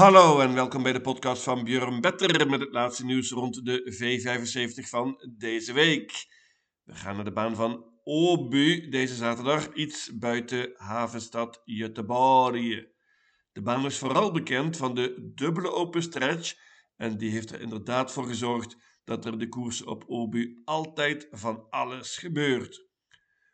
Hallo en welkom bij de podcast van Björn Better met het laatste nieuws rond de V75 van deze week. We gaan naar de baan van Obu deze zaterdag, iets buiten havenstad Göteborg. De baan is vooral bekend van de dubbele open stretch en die heeft er inderdaad voor gezorgd dat er de koers op Obu altijd van alles gebeurt.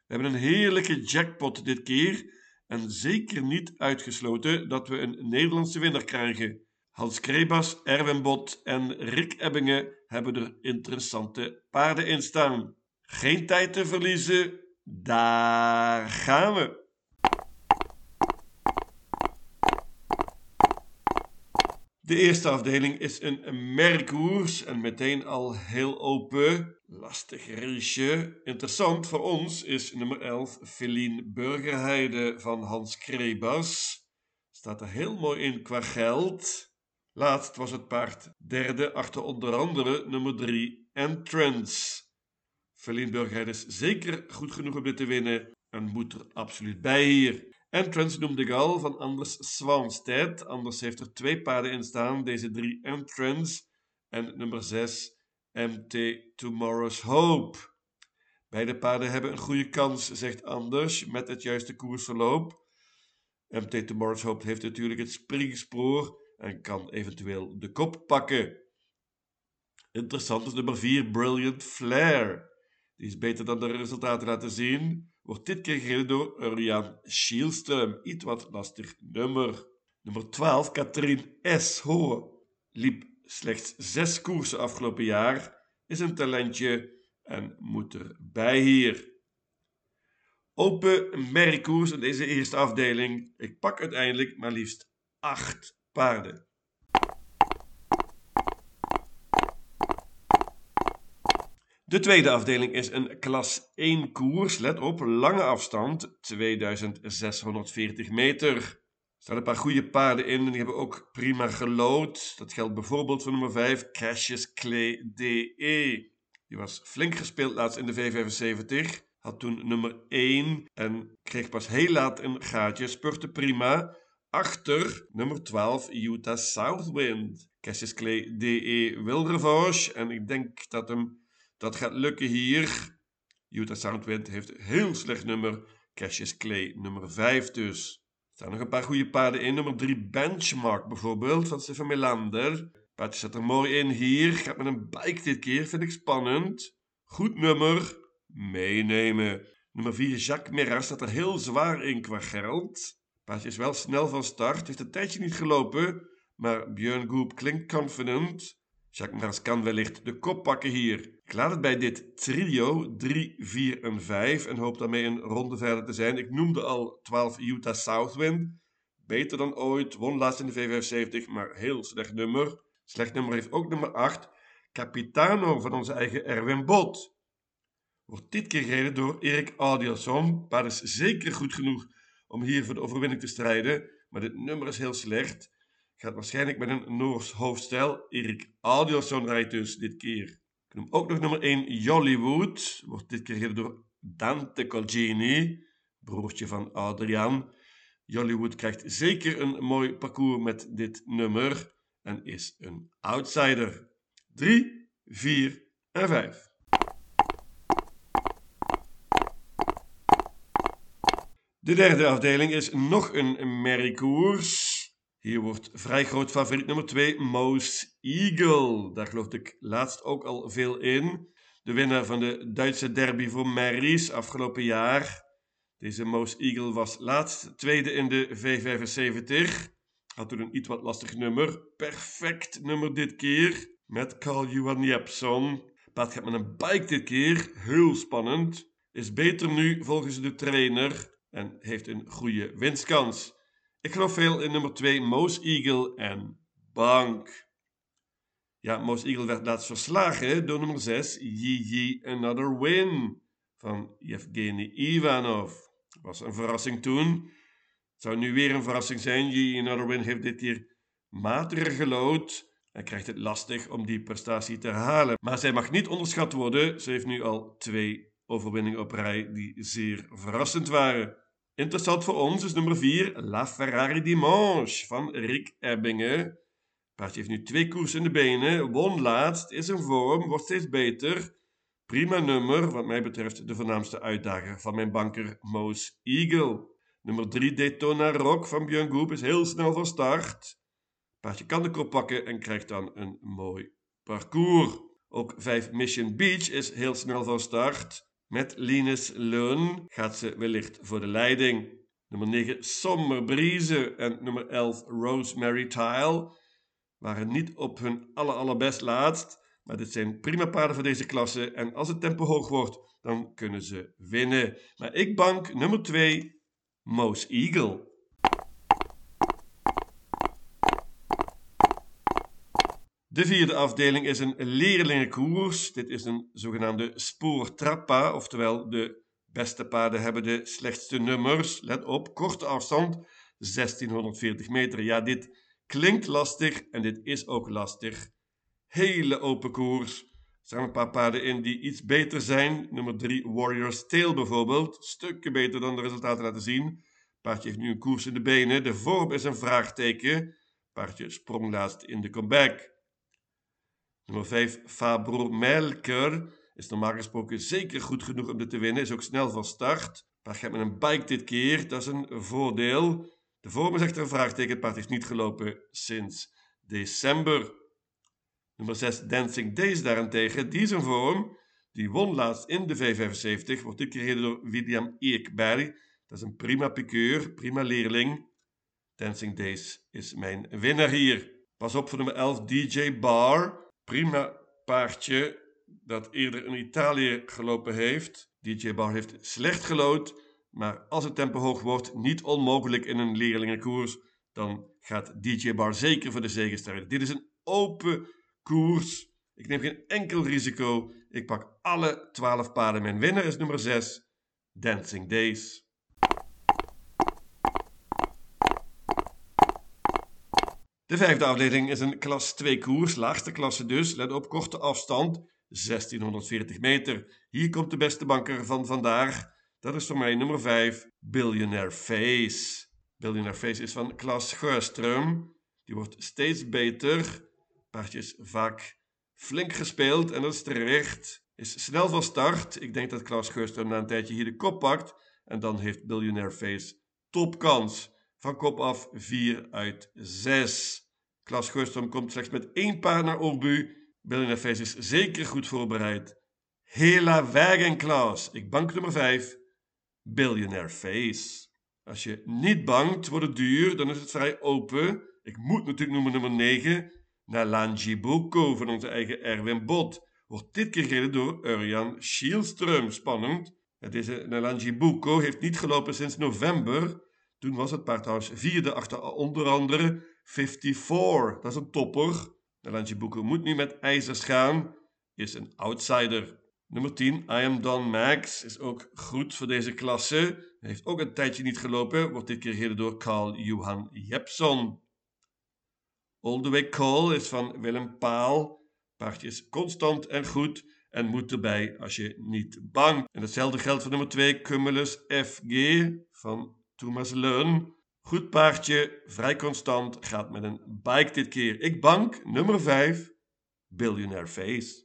We hebben een heerlijke jackpot dit keer en zeker niet uitgesloten dat we een Nederlandse winnaar krijgen. Hans Krebas, Erwin Bot en Rick Ebbingen hebben er interessante paarden in staan. Geen tijd te verliezen, daar gaan we! De eerste afdeling is een merkkoers en meteen al heel open. Lastig raceje. Interessant voor ons is nummer 11 Feline Burgerheide van Hans Krebas. Staat er heel mooi in qua geld. Laatst was het paard derde achter onder andere nummer 3 Entrance. Feline Burgerheide is zeker goed genoeg om dit te winnen en moet er absoluut bij hier. Entrance noemde ik al van Anders Swanstead. Anders heeft er twee paarden in staan. Deze drie Entrance en nummer 6 MT Tomorrow's Hope. Beide paarden hebben een goede kans, zegt Anders, met het juiste koersverloop. MT Tomorrow's Hope heeft natuurlijk het springspoor en kan eventueel de kop pakken. Interessant is nummer 4 Brilliant Flare. Die is beter dan de resultaten laten zien wordt dit keer gereden door Urian Schielström. Iets wat lastig nummer. Nummer 12, Katrien S. Hohe. Liep slechts zes koersen afgelopen jaar. Is een talentje en moet erbij hier. Open merkkoers in deze eerste afdeling. Ik pak uiteindelijk maar liefst acht paarden. De tweede afdeling is een klas 1 koers. Let op, lange afstand, 2640 meter. Er staan een paar goede paarden in en die hebben ook prima gelood. Dat geldt bijvoorbeeld voor nummer 5, Cassius Clay DE. Die was flink gespeeld laatst in de V75. Had toen nummer 1 en kreeg pas heel laat een gaatje. Spurte prima. Achter nummer 12, Utah Southwind. Cassius Clay DE wil revanche en ik denk dat hem dat gaat lukken hier. Utah Soundwind heeft een heel slecht nummer. Cassius Clay nummer 5 dus. Er staan nog een paar goede paarden in. Nummer 3 Benchmark bijvoorbeeld van Stefan Melander. Paardje zat er mooi in hier. Gaat met een bike dit keer. Vind ik spannend. Goed nummer. Meenemen. Nummer 4 Jacques Mera staat er heel zwaar in qua geld. Paardje is wel snel van start. Heeft een tijdje niet gelopen. Maar Björn Goop klinkt confident. Mars kan wellicht de kop pakken hier. Ik laat het bij dit trio 3, 4 en 5 en hoop daarmee een ronde verder te zijn. Ik noemde al 12 Utah Southwind. Beter dan ooit, won laatst in de V75, maar heel slecht nummer. Slecht nummer heeft ook nummer 8, Capitano van onze eigen Erwin Bot. Wordt dit keer gereden door Erik Audielson. Paard is zeker goed genoeg om hier voor de overwinning te strijden, maar dit nummer is heel slecht. Gaat waarschijnlijk met een Noors hoofdstijl. Erik Adielson rijdt dus dit keer. Ik noem ook nog nummer 1 Jollywood. Wordt dit keer gereden door Dante Colgini, broertje van Adriaan. Jollywood krijgt zeker een mooi parcours met dit nummer en is een outsider. 3, 4 en 5. De derde afdeling is nog een merriekoers. Hier wordt vrij groot favoriet nummer 2, Moose Eagle. Daar geloofde ik laatst ook al veel in. De winnaar van de Duitse derby voor Maries afgelopen jaar. Deze Moose Eagle was laatst tweede in de V75. Had toen een iets wat lastig nummer. Perfect nummer dit keer. Met Carl Johan Jepson. Paard gaat met een bike dit keer. Heel spannend. Is beter nu volgens de trainer. En heeft een goede winstkans. Ik geloof veel in nummer 2, Moose Eagle en Bank. Ja, Moose Eagle werd laatst verslagen door nummer 6, Yi Another Win van Yevgeny Ivanov. Was een verrassing toen. Het zou nu weer een verrassing zijn. Yi Another Win heeft dit keer matig gelood. Hij krijgt het lastig om die prestatie te herhalen. Maar zij mag niet onderschat worden. Ze heeft nu al twee overwinningen op rij die zeer verrassend waren. Interessant voor ons is nummer 4, La Ferrari Dimanche van Rick Ebbingen. Paardje heeft nu twee koersen in de benen, won laatst, is in vorm, wordt steeds beter. Prima nummer, wat mij betreft de voornaamste uitdager van mijn banker Moos Eagle. Nummer 3 Daytona Rock van Björn is heel snel van start. Paardje kan de kop pakken en krijgt dan een mooi parcours. Ook 5 Mission Beach is heel snel van start. Met Linus Leun gaat ze wellicht voor de leiding. Nummer 9 Summer Breeze en nummer 11 Rosemary Tile waren niet op hun aller allerbest laatst. Maar dit zijn prima paarden voor deze klasse. En als het tempo hoog wordt, dan kunnen ze winnen. Maar ik bank nummer 2, Moose Eagle. De vierde afdeling is een leerlingenkoers. Dit is een zogenaamde spoortrappa, oftewel de beste paarden hebben de slechtste nummers. Let op, korte afstand, 1640 meter. Ja, dit klinkt lastig en dit is ook lastig. Hele open koers. Er staan een paar paarden in die iets beter zijn. Nummer 3 Warrior's Tail bijvoorbeeld. Stukken beter dan de resultaten laten zien. Paardje heeft nu een koers in de benen. De vorm is een vraagteken. Paardje sprong laatst in de comeback. Nummer 5 Fabro Melker is normaal gesproken zeker goed genoeg om dit te winnen. Is ook snel van start. Paard gaat met een bike dit keer. Dat is een voordeel. De vorm is echter een vraagteken. Het paard heeft niet gelopen sinds december. Nummer 6 Dancing Days daarentegen, die is een vorm. Die won laatst in de V75, wordt dit gereden door William Eekberg. Dat is een prima piqueur, prima leerling. Dancing Days is mijn winnaar hier. Pas op voor nummer 11 DJ Bar. Prima paardje dat eerder in Italië gelopen heeft. DJ Bar heeft slecht gelood, maar als het tempo hoog wordt, niet onmogelijk in een leerlingenkoers, dan gaat DJ Bar zeker voor de zege strijden. Dit is een open koers. Ik neem geen enkel risico. Ik pak alle 12 paarden. Mijn winnaar is nummer 6, Dancing Days. De vijfde afdeling is een klas 2 koers, laagste klasse dus. Let op, korte afstand, 1640 meter. Hier komt de beste banker van vandaag. Dat is voor mij nummer 5, Billionaire Face. Billionaire Face is van Klas Geurström. Die wordt steeds beter. Paardje is vaak flink gespeeld en dat is terecht. Is snel van start. Ik denk dat Klaus Geurström na een tijdje hier de kop pakt. En dan heeft Billionaire Face topkans. Van kop af 4 uit 6. Klaus Geurström komt slechts met één paard naar Orbu. Face is zeker goed voorbereid. Hela Wagen Klaus. Ik bank nummer 5. Billionaire Face. Als je niet bankt, wordt het duur, dan is het vrij open. Ik moet natuurlijk noemen nummer 9. Nalanjibuko van onze eigen Erwin Bot. Wordt dit keer gereden door Urjan Schielström. Spannend. Deze Nalanjibuko heeft niet gelopen sinds november. Toen was het paardhuis vierde achter onder andere 54. Dat is een topper. Nalanjibuko moet nu met ijzers gaan. Is een outsider. Nummer 10, I Am Don Max, is ook goed voor deze klasse. Heeft ook een tijdje niet gelopen. Wordt dit keer gereden door Carl Johan Jepson. All the Way Call is van Willem Paal. Paardje is constant en goed en moet erbij als je niet bang. En hetzelfde geldt voor nummer 2, Cumulus FG van Thomas Leun. Goed paardje, vrij constant, gaat met een bike dit keer. Ik bank nummer 5, Billionaire Face.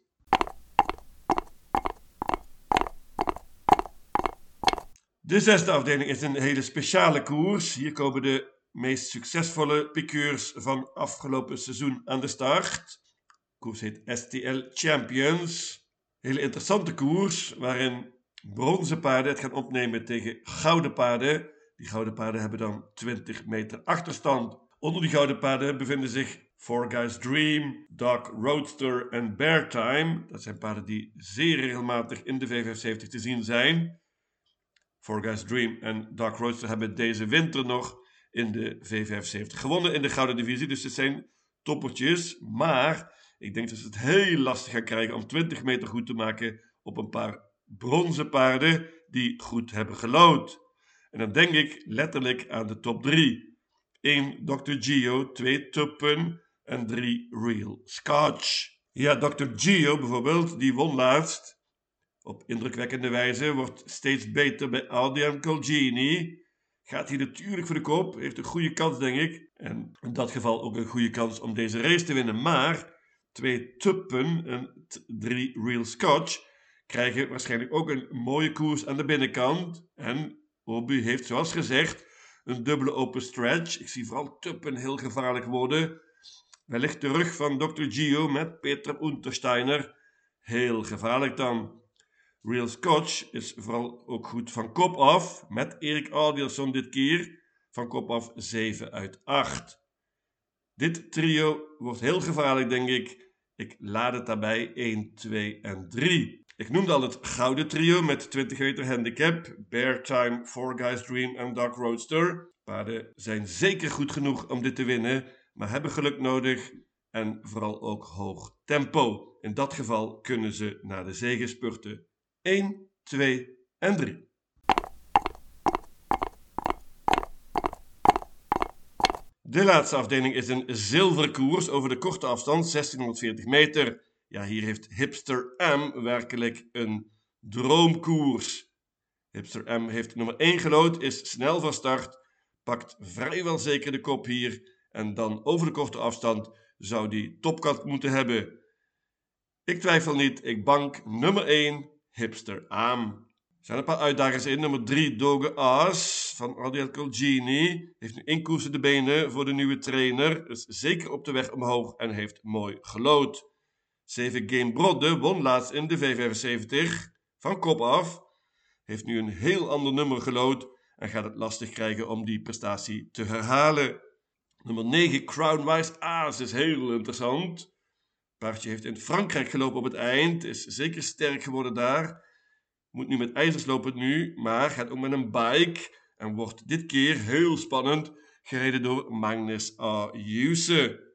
De zesde afdeling is een hele speciale koers. Hier komen de meest succesvolle piqueurs van afgelopen seizoen aan de start. De koers heet STL Champions. Hele interessante koers waarin bronzen paarden het gaan opnemen tegen gouden paarden. Die gouden paarden hebben dan 20 meter achterstand. Onder die gouden paarden bevinden zich Four Guys Dream, Dark Roadster en Bear Time. Dat zijn paarden die zeer regelmatig in de V75 te zien zijn. Four Guys Dream en Dark Roadster hebben deze winter nog in de V75 gewonnen in de Gouden Divisie. Dus het zijn toppertjes. Maar ik denk dat ze het heel lastig gaan krijgen om 20 meter goed te maken op een paar bronzen paarden die goed hebben gelood. En dan denk ik letterlijk aan de top 3. 1 Dr. Gio, 2 Tuppen en 3 Real Scotch. Ja, Dr. Gio bijvoorbeeld, die won laatst op indrukwekkende wijze, wordt steeds beter bij Audian Colgini. Gaat hij natuurlijk voor de koop. Heeft een goede kans, denk ik. En in dat geval ook een goede kans om deze race te winnen. Maar twee tuppen en drie real scotch krijgen waarschijnlijk ook een mooie koers aan de binnenkant. En Obu heeft zoals gezegd een dubbele open stretch. Ik zie vooral tuppen heel gevaarlijk worden. Wellicht de rug van Dr. Gio met Peter Untersteiner. Heel gevaarlijk dan. Real Scotch is vooral ook goed van kop af, met Erik Aldielson dit keer. Van kop af 7 uit 8. Dit trio wordt heel gevaarlijk, denk ik. Ik laat het daarbij 1, 2 en 3. Ik noemde al het gouden trio met 20 meter handicap. Bear Time, Four Guys Dream en Dark Roadster. Paarden zijn zeker goed genoeg om dit te winnen, maar hebben geluk nodig en vooral ook hoog tempo. In dat geval kunnen ze naar de zege spurten. 1, 2 en 3. De laatste afdeling is een zilverkoers over de korte afstand, 1640 meter. Ja, hier heeft Hipster M werkelijk een droomkoers. Hipster M heeft nummer 1 gelood, is snel van start, pakt vrijwel zeker de kop hier en dan over de korte afstand zou die topkat moeten hebben. Ik twijfel niet, ik bank nummer 1 hipster aan. Er zijn een paar uitdagers in. Nummer 3, Doge Aas van Adiel Colgini. Heeft nu inkoersen de benen voor de nieuwe trainer. Is zeker op de weg omhoog en heeft mooi gelood. 7 Game Brodde won laatst in de V75 van kop af. Heeft nu een heel ander nummer gelood en gaat het lastig krijgen om die prestatie te herhalen. Nummer 9 Crownwise Aas is heel interessant. Paardje heeft in Frankrijk gelopen op het eind, is zeker sterk geworden daar. Moet nu met ijzers lopen nu, maar gaat ook met een bike. En wordt dit keer heel spannend gereden door Magnus Ayuse.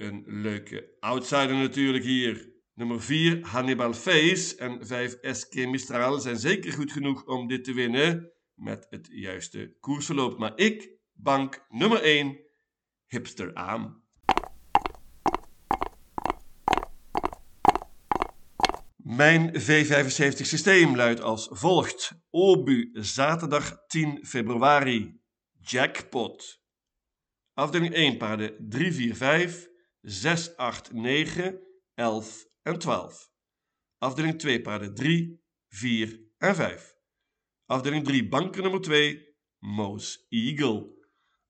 Een leuke outsider natuurlijk hier. Nummer 4 Hannibal Face en 5 SK Mistral zijn zeker goed genoeg om dit te winnen met het juiste koersverloop. Maar ik bank nummer 1 Hipster aan. Mijn V75 systeem luidt als volgt. Obu, zaterdag 10 februari. Jackpot. Afdeling 1 paarden 3, 4, 5, 6, 8, 9, 11 en 12. Afdeling 2 paarden 3, 4 en 5. Afdeling 3 banken nummer 2, Moos Eagle.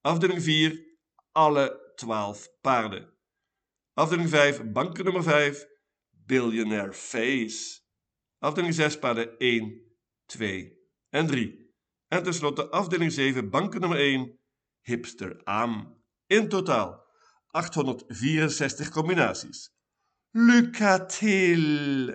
Afdeling 4 alle 12 paarden. Afdeling 5 banken nummer 5, Billionaire Face. Afdeling 6 paarden 1, 2 en 3. En tenslotte afdeling 7 banken nummer 1 Hipster Am. In totaal 864 combinaties. Lucatil!